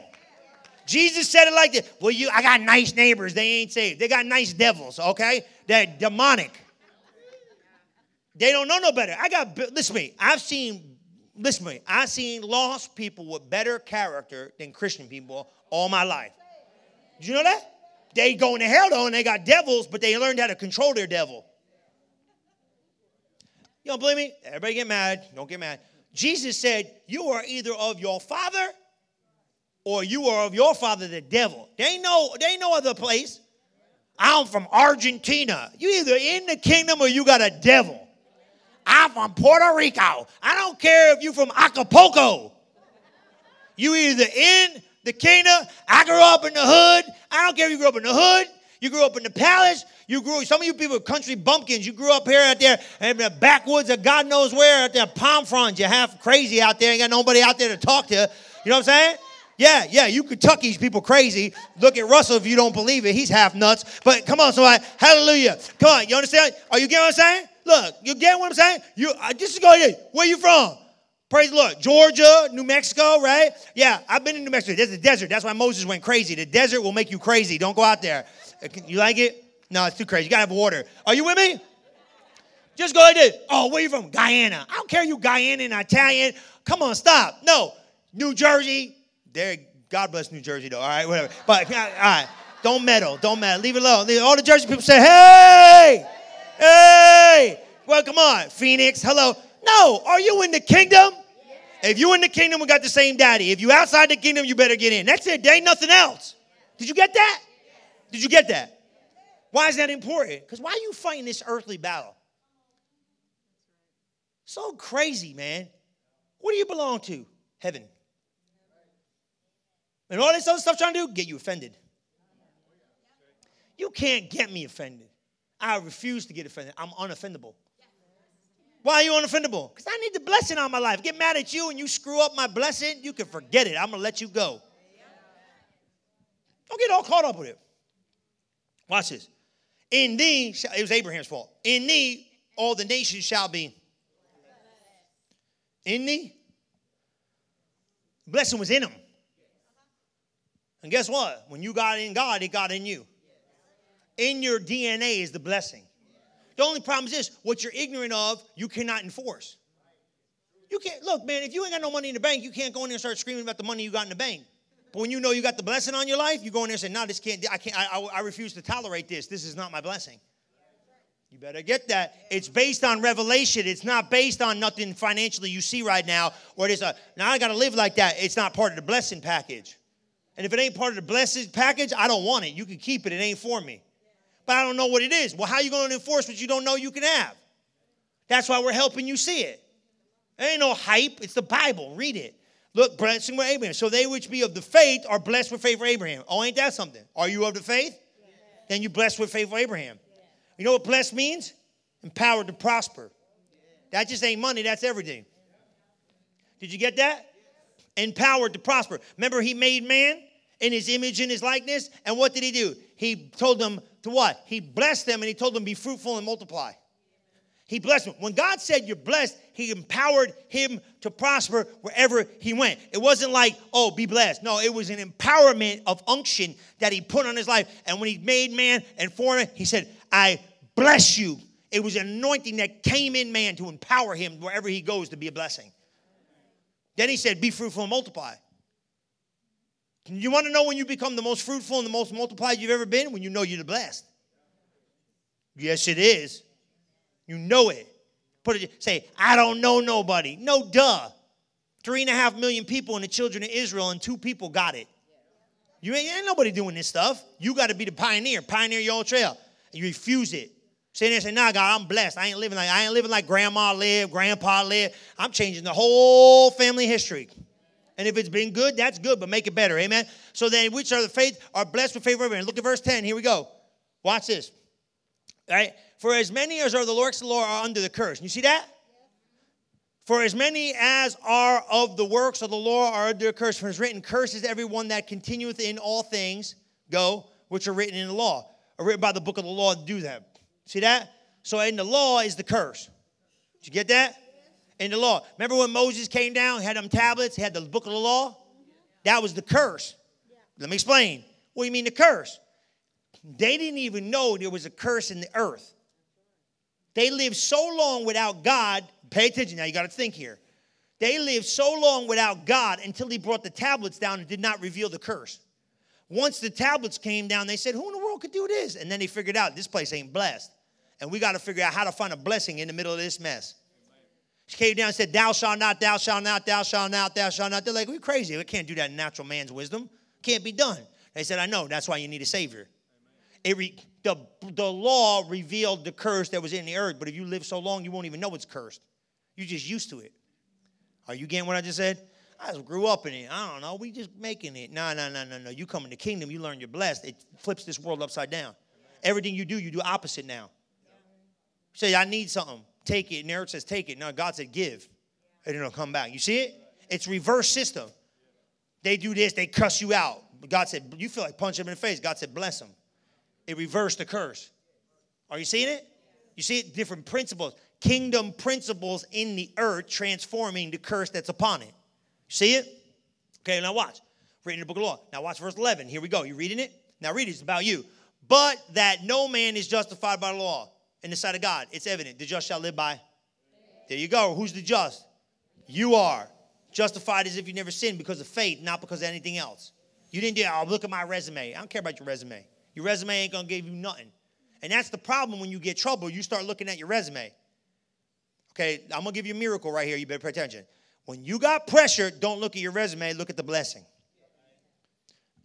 Jesus said it like this. Well, you, I got nice neighbors. They ain't saved. They got nice devils. Okay, they're demonic. They don't know no better. I got listen to me. I've seen listen to me. I've seen lost people with better character than Christian people all my life. Did you know that? They going to hell though, and they got devils, but they learned how to control their devil. You don't believe me? Everybody get mad. Don't get mad. Jesus said, You are either of your father or you are of your father, the devil. They know, they know other place. I'm from Argentina. You either in the kingdom or you got a devil. I'm from Puerto Rico. I don't care if you're from Acapulco. You either in the kingdom. I grew up in the hood. I don't care if you grew up in the hood. You grew up in the palace. You grew, some of you people are country bumpkins. You grew up here out there in the backwoods of God knows where, out there, palm fronds. You're half crazy out there. Ain't got nobody out there to talk to. You know what I'm saying? Yeah, yeah, you Kentucky's people crazy. Look at Russell if you don't believe it. He's half nuts. But come on, somebody. Hallelujah. Come on, you understand? Are you getting what I'm saying? Look, you get what I'm saying? You I just go here. Where you from? Praise the Lord. Georgia, New Mexico, right? Yeah, I've been in New Mexico. There's a desert. That's why Moses went crazy. The desert will make you crazy. Don't go out there. Uh, you like it? No, it's too crazy. You gotta have water. Are you with me? Just go like this. Oh, where you from? Guyana. I don't care you Guyanan, and Italian. Come on, stop. No. New Jersey. There, God bless New Jersey though. All right, whatever. But all right. Don't meddle. Don't meddle. Leave it alone. All the Jersey people say, hey, hey. Well, come on. Phoenix, hello. No, are you in the kingdom? If you in the kingdom, we got the same daddy. If you outside the kingdom, you better get in. That's it. There ain't nothing else. Did you get that? Did you get that? Why is that important? Because why are you fighting this earthly battle? So crazy, man. What do you belong to? Heaven. And all this other stuff trying to do, get you offended. You can't get me offended. I refuse to get offended. I'm unoffendable. Why are you unoffendable? Because I need the blessing on my life. Get mad at you and you screw up my blessing, you can forget it. I'm going to let you go. Don't get all caught up with it. Watch this. In thee, it was Abraham's fault. In thee, all the nations shall be. In thee? Blessing was in him. And guess what? When you got in God, it got in you. In your DNA is the blessing. The only problem is this what you're ignorant of, you cannot enforce. You can't, look, man, if you ain't got no money in the bank, you can't go in there and start screaming about the money you got in the bank. But when you know you got the blessing on your life, you go in there and say, no, this can't, I can't, I, I, I refuse to tolerate this. This is not my blessing. You better get that. It's based on revelation. It's not based on nothing financially you see right now, or it is a, now I got to live like that. It's not part of the blessing package. And if it ain't part of the blessing package, I don't want it. You can keep it. It ain't for me. But I don't know what it is. Well, how you going to enforce what you don't know you can have? That's why we're helping you see it. There ain't no hype. It's the Bible. Read it. Look, blessing with Abraham. So they which be of the faith are blessed with favor Abraham. Oh, ain't that something? Are you of the faith? Then you blessed with favor Abraham. You know what blessed means? Empowered to prosper. That just ain't money, that's everything. Did you get that? Empowered to prosper. Remember, he made man in his image and his likeness. And what did he do? He told them to what? He blessed them and he told them, be fruitful and multiply. He blessed them. When God said you're blessed, He empowered him to prosper wherever he went. It wasn't like, oh, be blessed. No, it was an empowerment of unction that He put on his life. And when He made man and formed He said, I bless you. It was an anointing that came in man to empower him wherever he goes to be a blessing. Then He said, be fruitful and multiply. You want to know when you become the most fruitful and the most multiplied you've ever been? When you know you're the blessed. Yes, it is. You know it. Put it, say, I don't know nobody. No, duh. Three and a half million people in the children of Israel, and two people got it. You ain't, ain't nobody doing this stuff. You got to be the pioneer, pioneer your own trail. And you refuse it. Say there, say, nah, God, I'm blessed. I ain't living like I ain't living like grandma lived, grandpa lived. I'm changing the whole family history. And if it's been good, that's good, but make it better. Amen. So then, which are the faith are blessed with favor of. Look at verse 10. Here we go. Watch this. All right. For as many as are the works of the Lord are under the curse. You see that? For as many as are of the works of the law are under the curse. For it's written, Curses everyone that continueth in all things, go, which are written in the law, are written by the book of the law, do them. See that? So in the law is the curse. Did you get that? In the law. Remember when Moses came down, had them tablets, had the book of the law? That was the curse. Let me explain. What do you mean the curse? They didn't even know there was a curse in the earth. They lived so long without God. Pay attention now, you got to think here. They lived so long without God until He brought the tablets down and did not reveal the curse. Once the tablets came down, they said, Who in the world could do this? And then they figured out this place ain't blessed. And we got to figure out how to find a blessing in the middle of this mess. She came down and said, Thou shalt not, thou shalt not, thou shalt not, thou shalt not. They're like, We're crazy. We can't do that in natural man's wisdom. Can't be done. They said, I know. That's why you need a Savior. It re, the, the law revealed the curse that was in the earth, but if you live so long, you won't even know it's cursed. You're just used to it. Are you getting what I just said? I just grew up in it. I don't know. We just making it. No, no, no, no, no. You come in the kingdom, you learn you're blessed. It flips this world upside down. Everything you do, you do opposite now. Say, I need something. Take it. And says, take it. No, God said, give. And it'll come back. You see it? It's reverse system. They do this, they cuss you out. God said, you feel like punch them in the face. God said, bless them. It reversed the curse. Are you seeing it? You see it? Different principles. Kingdom principles in the earth transforming the curse that's upon it. See it? Okay, now watch. Reading the book of law. Now watch verse 11. Here we go. You reading it? Now read it. It's about you. But that no man is justified by the law in the sight of God. It's evident. The just shall live by. There you go. Who's the just? You are. Justified as if you never sinned because of faith, not because of anything else. You didn't do, oh, look at my resume. I don't care about your resume. Your resume ain't gonna give you nothing. And that's the problem when you get trouble. You start looking at your resume. Okay, I'm gonna give you a miracle right here. You better pay attention. When you got pressure, don't look at your resume, look at the blessing.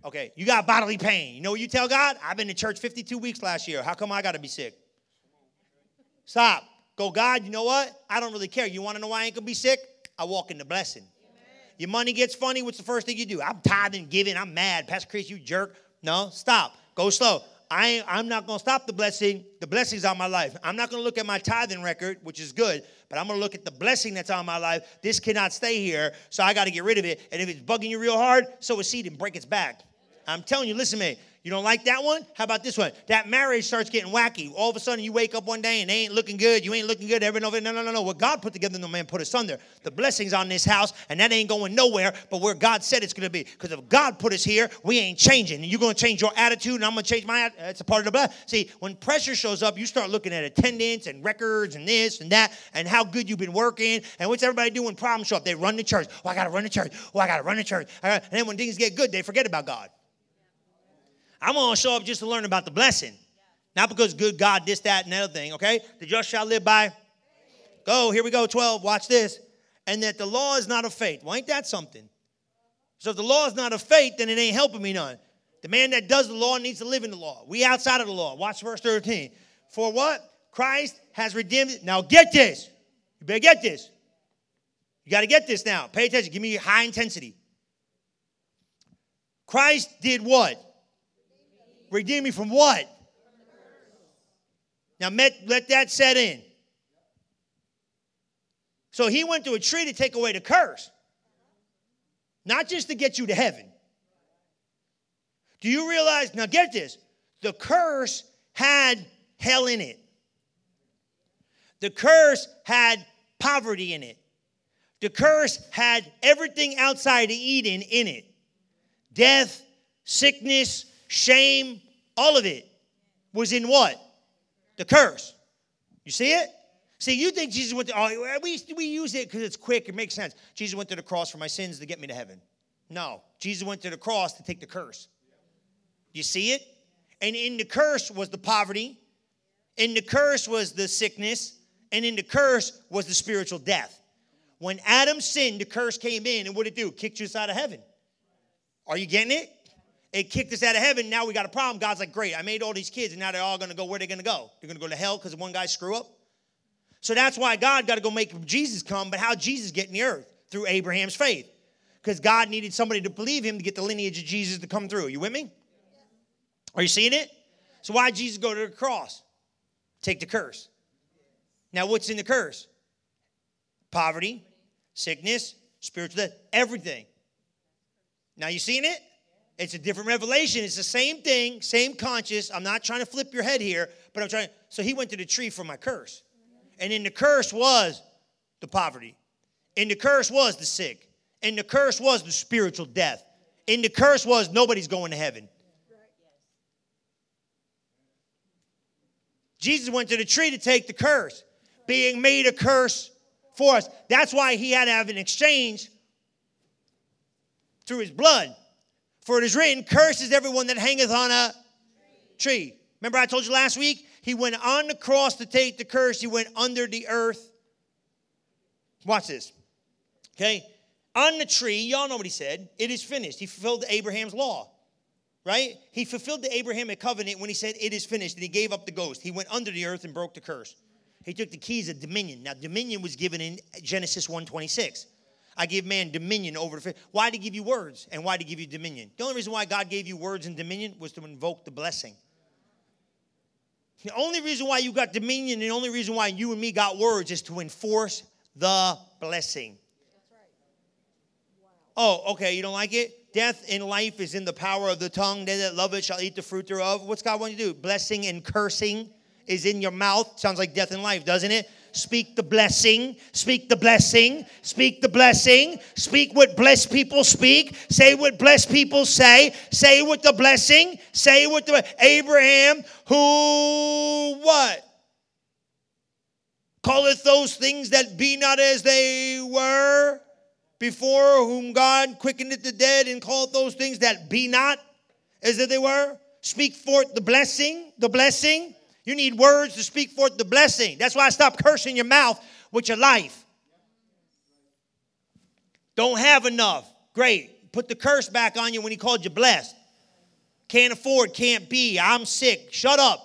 Okay, you got bodily pain. You know what you tell God? I've been to church 52 weeks last year. How come I gotta be sick? Stop. Go, God, you know what? I don't really care. You wanna know why I ain't gonna be sick? I walk in the blessing. Your money gets funny, what's the first thing you do? I'm tithing, giving, I'm mad. Pastor Chris, you jerk. No, stop. Go slow. I, I'm not going to stop the blessing. The blessing's on my life. I'm not going to look at my tithing record, which is good, but I'm going to look at the blessing that's on my life. This cannot stay here, so I got to get rid of it. And if it's bugging you real hard, sow a seed and break its back. I'm telling you, listen to me. You don't like that one? How about this one? That marriage starts getting wacky. All of a sudden, you wake up one day and they ain't looking good. You ain't looking good. Everybody, no, no, no, no. What God put together, no man put asunder. The blessings on this house, and that ain't going nowhere but where God said it's going to be. Because if God put us here, we ain't changing. And you're going to change your attitude, and I'm going to change my attitude. That's a part of the blessing. See, when pressure shows up, you start looking at attendance and records and this and that and how good you've been working. And what's everybody doing? When problems show up. They run the church. Oh, I got to run the church. Oh, I got to run the church. And then when things get good, they forget about God. I'm to show up just to learn about the blessing. Not because good God, this, that, and the other thing, okay? The just shall live by. Go, here we go, 12. Watch this. And that the law is not of faith. Well, ain't that something? So if the law is not of faith, then it ain't helping me none. The man that does the law needs to live in the law. We outside of the law. Watch verse 13. For what? Christ has redeemed. Now get this. You better get this. You got to get this now. Pay attention. Give me high intensity. Christ did what? Redeem me from what? Now let, let that set in. So he went to a tree to take away the curse, not just to get you to heaven. Do you realize? Now get this the curse had hell in it, the curse had poverty in it, the curse had everything outside of Eden in it death, sickness, shame, all of it was in what? The curse. You see it? See, you think Jesus went to, oh, we, we use it because it's quick, it makes sense. Jesus went to the cross for my sins to get me to heaven. No, Jesus went to the cross to take the curse. You see it? And in the curse was the poverty, in the curse was the sickness, and in the curse was the spiritual death. When Adam sinned, the curse came in, and what did it do? Kicked you out of heaven. Are you getting it? It kicked us out of heaven. Now we got a problem. God's like, great, I made all these kids, and now they're all going to go where they're going to go. They're going to go to hell because one guy screw up. So that's why God got to go make Jesus come. But how Jesus get in the earth? Through Abraham's faith. Because God needed somebody to believe him to get the lineage of Jesus to come through. You with me? Are you seeing it? So why Jesus go to the cross? Take the curse. Now what's in the curse? Poverty, sickness, spiritual death, everything. Now you seeing it? It's a different revelation. It's the same thing, same conscious. I'm not trying to flip your head here, but I'm trying. So he went to the tree for my curse. And in the curse was the poverty. In the curse was the sick. In the curse was the spiritual death. In the curse was nobody's going to heaven. Jesus went to the tree to take the curse, being made a curse for us. That's why he had to have an exchange through his blood. For it is written, Curses everyone that hangeth on a tree. Remember, I told you last week? He went on the cross to take the curse, he went under the earth. Watch this. Okay? On the tree, y'all know what he said. It is finished. He fulfilled Abraham's law, right? He fulfilled the Abrahamic covenant when he said, It is finished, and he gave up the ghost. He went under the earth and broke the curse. He took the keys of dominion. Now, dominion was given in Genesis 126. I give man dominion over the fish. Why did he give you words and why did he give you dominion? The only reason why God gave you words and dominion was to invoke the blessing. The only reason why you got dominion, and the only reason why you and me got words is to enforce the blessing. Oh, okay, you don't like it? Death and life is in the power of the tongue. They that love it shall eat the fruit thereof. What's God want you to do? Blessing and cursing is in your mouth. Sounds like death and life, doesn't it? Speak the blessing. Speak the blessing. Speak the blessing. Speak what blessed people speak. Say what blessed people say. Say what the blessing. Say what the Abraham who what? Calleth those things that be not as they were before whom God quickened the dead and calleth those things that be not as that they were. Speak forth the blessing, the blessing. You need words to speak forth the blessing. That's why I stop cursing your mouth with your life. Don't have enough. Great. Put the curse back on you when he called you blessed. Can't afford, can't be. I'm sick. Shut up.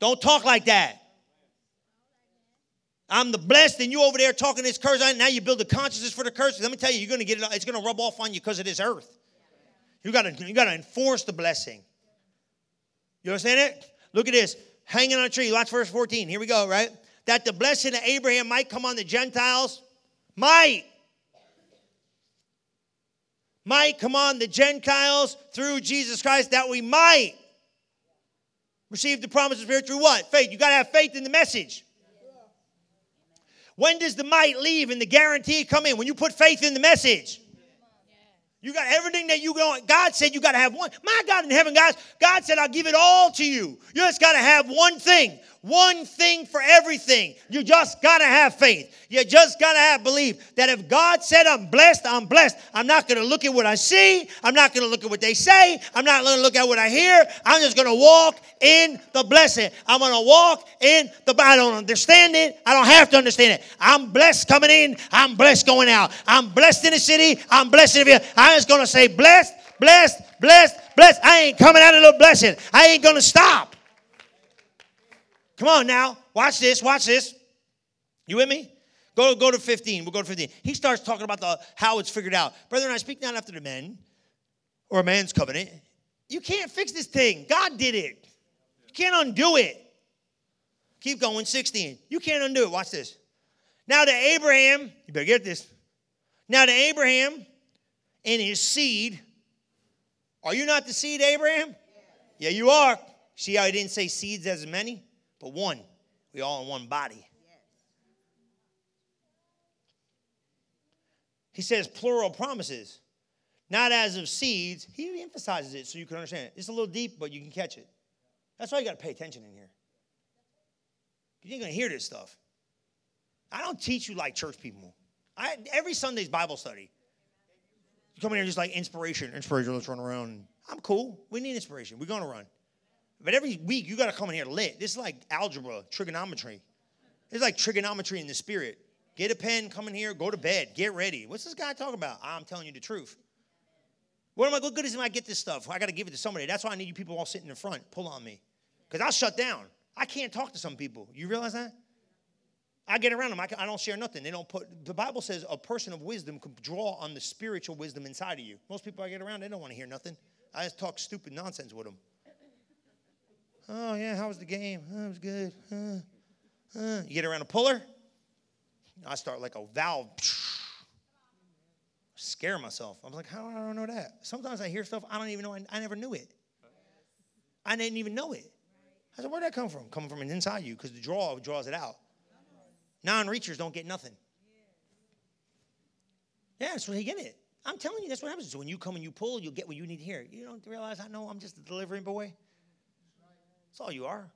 Don't talk like that. I'm the blessed, and you over there talking this curse. Now you build the consciousness for the curse. Let me tell you, you're going to get it. It's going to rub off on you because of this earth. You gotta, you gotta enforce the blessing. You understand it? Look at this. Hanging on a tree. Watch verse 14. Here we go, right? That the blessing of Abraham might come on the Gentiles. Might. Might come on the Gentiles through Jesus Christ, that we might receive the promise of Spirit through what? Faith. You got to have faith in the message. When does the might leave and the guarantee come in? When you put faith in the message. You got everything that you want. God said you got to have one. My God in heaven, guys, God said, I'll give it all to you. You just got to have one thing. One thing for everything. You just got to have faith. You just got to have belief that if God said I'm blessed, I'm blessed. I'm not going to look at what I see. I'm not going to look at what they say. I'm not going to look at what I hear. I'm just going to walk in the blessing. I'm going to walk in the I don't understand it. I don't have to understand it. I'm blessed coming in. I'm blessed going out. I'm blessed in the city. I'm blessed in the. I'm just going to say blessed, blessed, blessed, blessed. I ain't coming out of no blessing. I ain't going to stop. Come on now. Watch this. Watch this. You with me? Go, go to 15. We'll go to 15. He starts talking about the how it's figured out. Brethren, I speak not after the men or a man's covenant. You can't fix this thing. God did it. You can't undo it. Keep going. 16. You can't undo it. Watch this. Now to Abraham, you better get this. Now to Abraham and his seed. Are you not the seed, Abraham? Yeah, you are. See how he didn't say seeds as many? But one. We all in one body. He says plural promises, not as of seeds. He emphasizes it so you can understand it. It's a little deep, but you can catch it. That's why you got to pay attention in here. You ain't going to hear this stuff. I don't teach you like church people. I, every Sunday's Bible study. You come in here just like inspiration, inspiration, let's run around. I'm cool. We need inspiration. We're going to run. But every week you got to come in here lit. This is like algebra, trigonometry. It's like trigonometry in the spirit. Get a pen, come in here, go to bed, get ready. What's this guy talking about? I'm telling you the truth. What am I? What good is it I get this stuff? I got to give it to somebody. That's why I need you people all sitting in front. Pull on me, because I'll shut down. I can't talk to some people. You realize that? I get around them. I, can, I don't share nothing. They don't put. The Bible says a person of wisdom can draw on the spiritual wisdom inside of you. Most people I get around, they don't want to hear nothing. I just talk stupid nonsense with them. Oh, yeah, how was the game? Oh, it was good. Uh, uh. You get around a puller, I start like a valve. Scare myself. I'm like, how do I don't know that? Sometimes I hear stuff I don't even know. I, I never knew it. I didn't even know it. I said, where'd that come from? Coming from inside you because the draw draws it out. Non-reachers don't get nothing. Yeah, that's where they get it. I'm telling you, that's what happens. So when you come and you pull, you'll get what you need hear. You don't realize I know I'm just a delivery boy. That's all you are.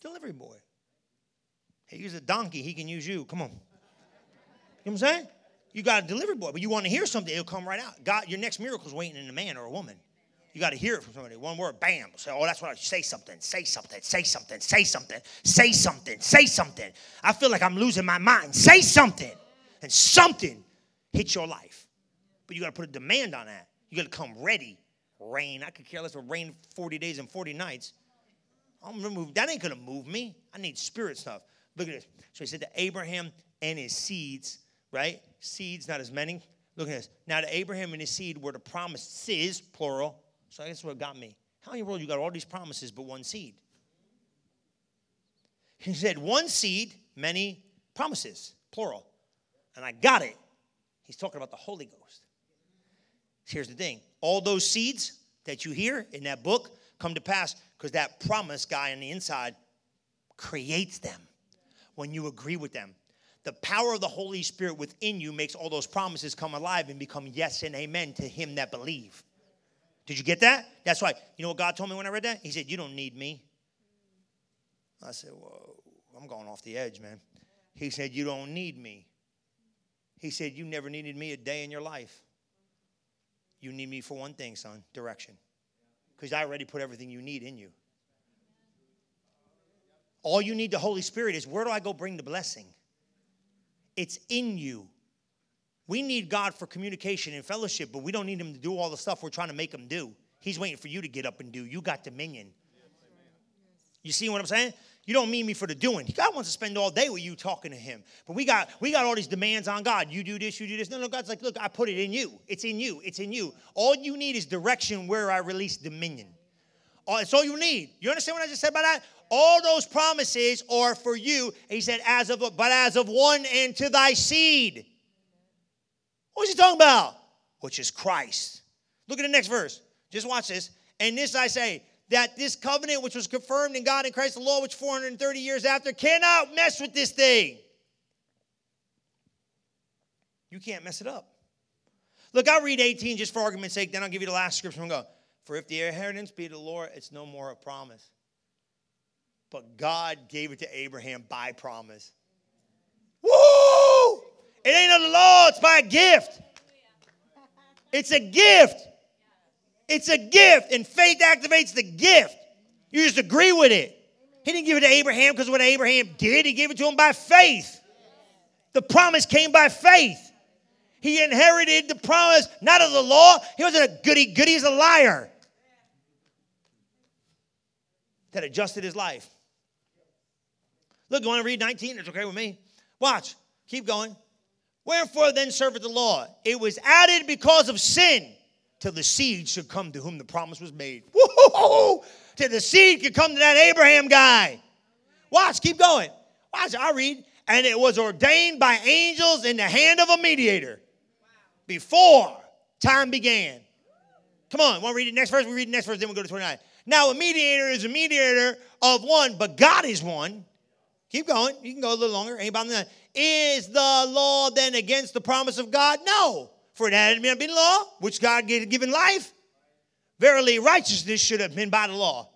Delivery boy. He used a donkey, he can use you. Come on. You know what I'm saying? You got a delivery boy, but you want to hear something, it'll come right out. God, your next miracle is waiting in a man or a woman. You got to hear it from somebody. One word, bam. Say, oh, that's what I say something, say something, say something, say something, say something, say something. I feel like I'm losing my mind. Say something. And something hits your life. But you got to put a demand on that. You got to come ready. Rain. I could care less if rain 40 days and 40 nights. I'm gonna move. That ain't gonna move me. I need spirit stuff. Look at this. So he said to Abraham and his seeds, right? Seeds, not as many. Look at this. Now to Abraham and his seed were the promises, plural. So that's what got me. How in the world you got all these promises but one seed? He said, one seed, many promises, plural. And I got it. He's talking about the Holy Ghost. Here's the thing all those seeds that you hear in that book come to pass because that promise guy on the inside creates them when you agree with them. The power of the Holy Spirit within you makes all those promises come alive and become yes and amen to him that believe. Did you get that? That's why. You know what God told me when I read that? He said, You don't need me. I said, Whoa, I'm going off the edge, man. He said, You don't need me. He said, You never needed me a day in your life. You need me for one thing, son direction because I already put everything you need in you. All you need the Holy Spirit is where do I go bring the blessing? It's in you. We need God for communication and fellowship, but we don't need Him to do all the stuff we're trying to make Him do. He's waiting for you to get up and do. You got dominion. You see what I'm saying? You don't mean me for the doing. God wants to spend all day with you talking to him. But we got we got all these demands on God. You do this, you do this. No, no, God's like, look, I put it in you. It's in you. It's in you. All you need is direction where I release dominion. All, that's all you need. You understand what I just said about that? All those promises are for you. He said, as of but as of one and to thy seed. What's he talking about? Which is Christ. Look at the next verse. Just watch this. And this I say, that this covenant, which was confirmed in God and Christ the law, which 430 years after, cannot mess with this thing. You can't mess it up. Look, I'll read 18 just for argument's sake, then I'll give you the last scripture and go. For if the inheritance be the Lord, it's no more a promise. But God gave it to Abraham by promise. Woo! It ain't of the law, it's by a gift. It's a gift. It's a gift, and faith activates the gift. You just agree with it. He didn't give it to Abraham because what Abraham did, he gave it to him by faith. The promise came by faith. He inherited the promise, not of the law. He wasn't a goody goody, he's a liar. That adjusted his life. Look, you want to read 19? It's okay with me. Watch. Keep going. Wherefore then serveth the law? It was added because of sin till the seed should come to whom the promise was made. Woo-hoo-hoo! Till the seed could come to that Abraham guy. Watch, keep going. Watch, I read. And it was ordained by angels in the hand of a mediator before time began. Come on, to read the next verse? We read the next verse, then we'll go to 29. Now, a mediator is a mediator of one, but God is one. Keep going. You can go a little longer. Anybody Is the law then against the promise of God? No. For it had been law, which God gave given life. Verily, righteousness should have been by the law.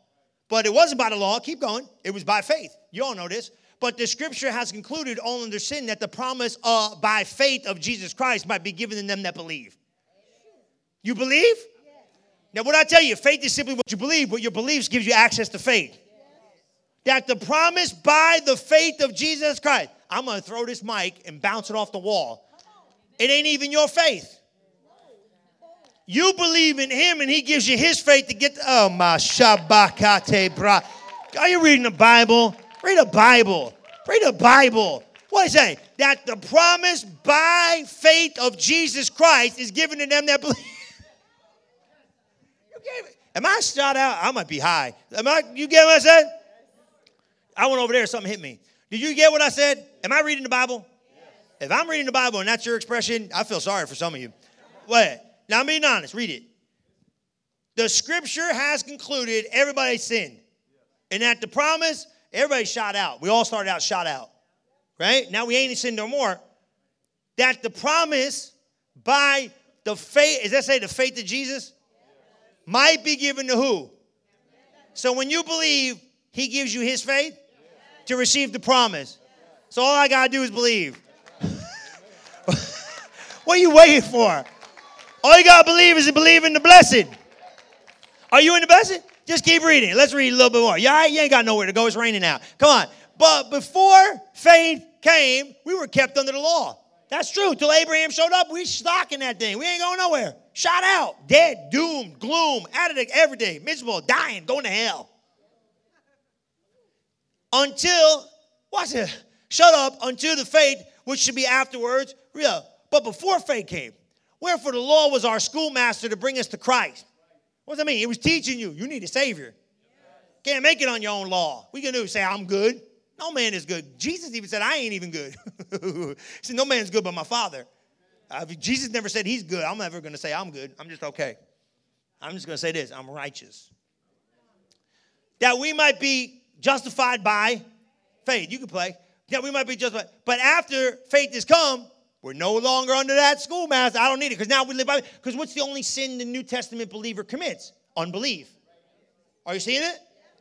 But it wasn't by the law. Keep going. It was by faith. You all know this. But the scripture has concluded all under sin that the promise uh, by faith of Jesus Christ might be given to them that believe. You believe? Now, what I tell you, faith is simply what you believe, but your beliefs gives you access to faith. That the promise by the faith of Jesus Christ. I'm going to throw this mic and bounce it off the wall. It ain't even your faith. You believe in him and he gives you his faith to get, the, oh my shabakate bra. Are you reading the Bible? Read the Bible. Read the Bible. What is it? That the promise by faith of Jesus Christ is given to them that believe. Am I shot out? I might be high. Am I, you get what I said? I went over there, something hit me. Did you get what I said? Am I reading the Bible? If I'm reading the Bible and that's your expression, I feel sorry for some of you. What? now I'm being honest. Read it. The scripture has concluded everybody sinned. And at the promise, everybody shot out. We all started out shot out. Right? Now we ain't sinned no more. That the promise by the faith, is that say the faith of Jesus? Might be given to who? So when you believe, he gives you his faith to receive the promise. So all I gotta do is believe. What are you waiting for? All you got to believe is to believe in the blessing. Are you in the blessing? Just keep reading. Let's read a little bit more. You, all right? you ain't got nowhere to go. It's raining out. Come on. But before faith came, we were kept under the law. That's true. Till Abraham showed up, we stuck in that thing. We ain't going nowhere. Shot out, dead, doomed, gloom, out of the every day, miserable, dying, going to hell. Until, watch it, shut up, until the faith which should be afterwards, real but before faith came. Wherefore the law was our schoolmaster to bring us to Christ. What does that mean? It was teaching you, you need a Savior. Can't make it on your own law. We can do say, I'm good. No man is good. Jesus even said, I ain't even good. he said, No man is good but my Father. Uh, Jesus never said he's good. I'm never going to say I'm good. I'm just okay. I'm just going to say this I'm righteous. That we might be justified by faith. You can play. That we might be justified. But after faith has come, we're no longer under that schoolmaster. I don't need it because now we live by. Because what's the only sin the New Testament believer commits? Unbelief. Are you seeing it?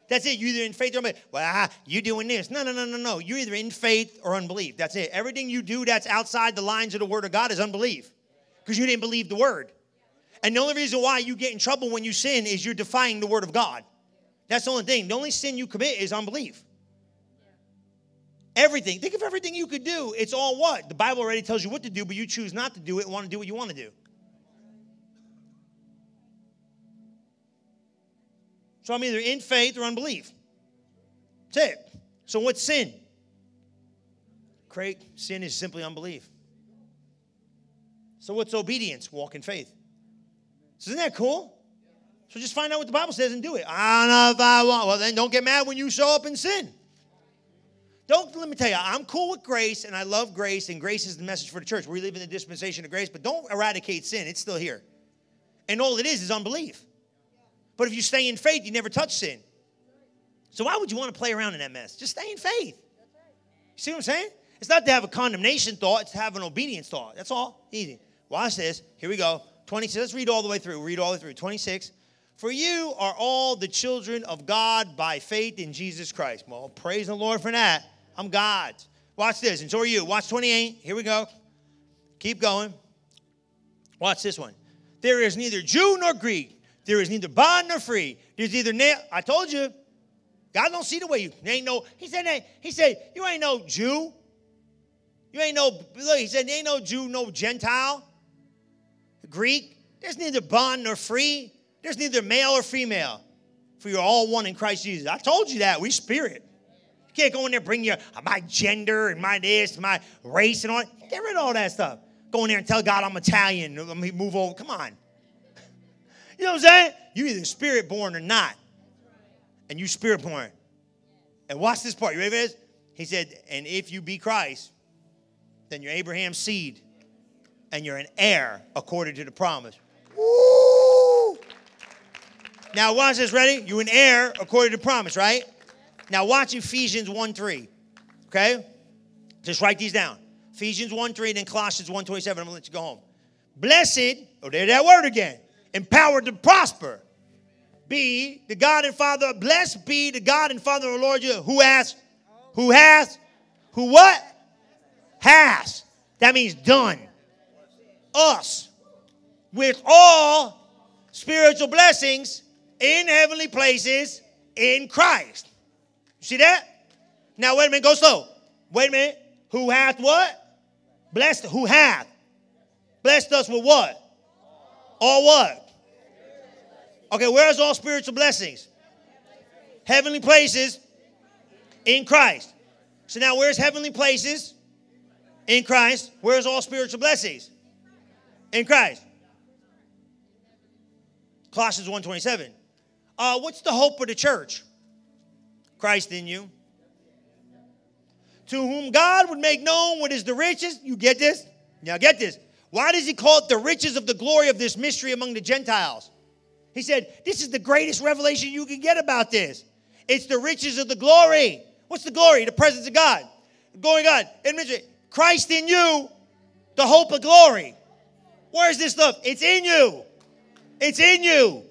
That's it. You're either in faith or unbelief. Well, ah, you doing this. No, no, no, no, no. You're either in faith or unbelief. That's it. Everything you do that's outside the lines of the Word of God is unbelief because you didn't believe the Word. And the only reason why you get in trouble when you sin is you're defying the Word of God. That's the only thing. The only sin you commit is unbelief. Everything. Think of everything you could do. It's all what? The Bible already tells you what to do, but you choose not to do it and want to do what you want to do. So I'm either in faith or unbelief. That's it. So, what's sin? Craig, sin is simply unbelief. So, what's obedience? Walk in faith. So, isn't that cool? So, just find out what the Bible says and do it. I don't know if I want. Well, then don't get mad when you show up in sin. Don't let me tell you, I'm cool with grace and I love grace, and grace is the message for the church. We live in the dispensation of grace, but don't eradicate sin. It's still here. And all it is is unbelief. But if you stay in faith, you never touch sin. So why would you want to play around in that mess? Just stay in faith. You see what I'm saying? It's not to have a condemnation thought, it's to have an obedience thought. That's all. Easy. Watch this. Here we go. 26. Let's read all the way through. Read all the way through. 26. For you are all the children of God by faith in Jesus Christ. Well, praise the Lord for that. I'm God. Watch this, and so are you. Watch 28. Here we go. Keep going. Watch this one. There is neither Jew nor Greek. There is neither bond nor free. There's neither nail. I told you. God don't see the way you. ain't no. He said. He said you ain't no Jew. You ain't no. Look, he said ain't no Jew, no Gentile. Greek. There's neither bond nor free. There's neither male or female. For you're all one in Christ Jesus. I told you that. We spirit can't go in there bring your my gender and my this, my race and all. Get rid of all that stuff. Go in there and tell God I'm Italian. Let me move over. Come on. You know what I'm saying? You either spirit born or not. And you spirit born. And watch this part. You ready for this? He said, and if you be Christ, then you're Abraham's seed, and you're an heir according to the promise. Woo! Now watch this, ready? You're an heir according to promise, right? Now watch Ephesians 1 3. Okay? Just write these down. Ephesians 1 3, and then Colossians 1 27. I'm gonna let you go home. Blessed, oh, there that word again. Empowered to prosper. Be the God and Father, blessed be the God and Father of the Lord who has, who has, who what? Has. That means done. Us. With all spiritual blessings in heavenly places in Christ. See that? Now, wait a minute, go slow. Wait a minute. Who hath what? Blessed. Who hath? Blessed us with what? All what? Okay, where's all spiritual blessings? Heavenly places in Christ. So now, where's heavenly places in Christ? Where's all spiritual blessings? In Christ. Colossians 1.27. Uh, what's the hope of the church? Christ in you. To whom God would make known what is the riches. You get this? Now get this. Why does he call it the riches of the glory of this mystery among the Gentiles? He said, This is the greatest revelation you can get about this. It's the riches of the glory. What's the glory? The presence of God. Going on. Christ in you, the hope of glory. Where's this stuff? It's in you. It's in you.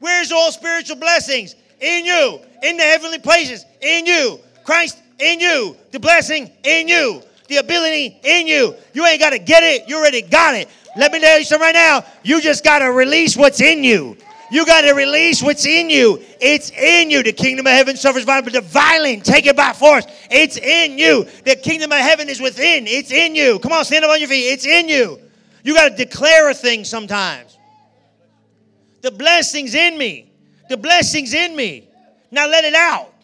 Where's all spiritual blessings? In you, in the heavenly places, in you. Christ in you, the blessing in you, the ability in you. You ain't got to get it, you already got it. Let me tell you something right now. You just got to release what's in you. You got to release what's in you. It's in you. The kingdom of heaven suffers violence, but the violent take it by force. It's in you. The kingdom of heaven is within. It's in you. Come on, stand up on your feet. It's in you. You got to declare a thing sometimes. The blessing's in me. The blessing's in me. Now let it out.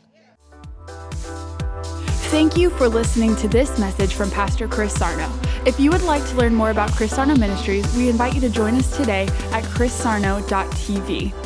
Thank you for listening to this message from Pastor Chris Sarno. If you would like to learn more about Chris Sarno Ministries, we invite you to join us today at chrissarno.tv.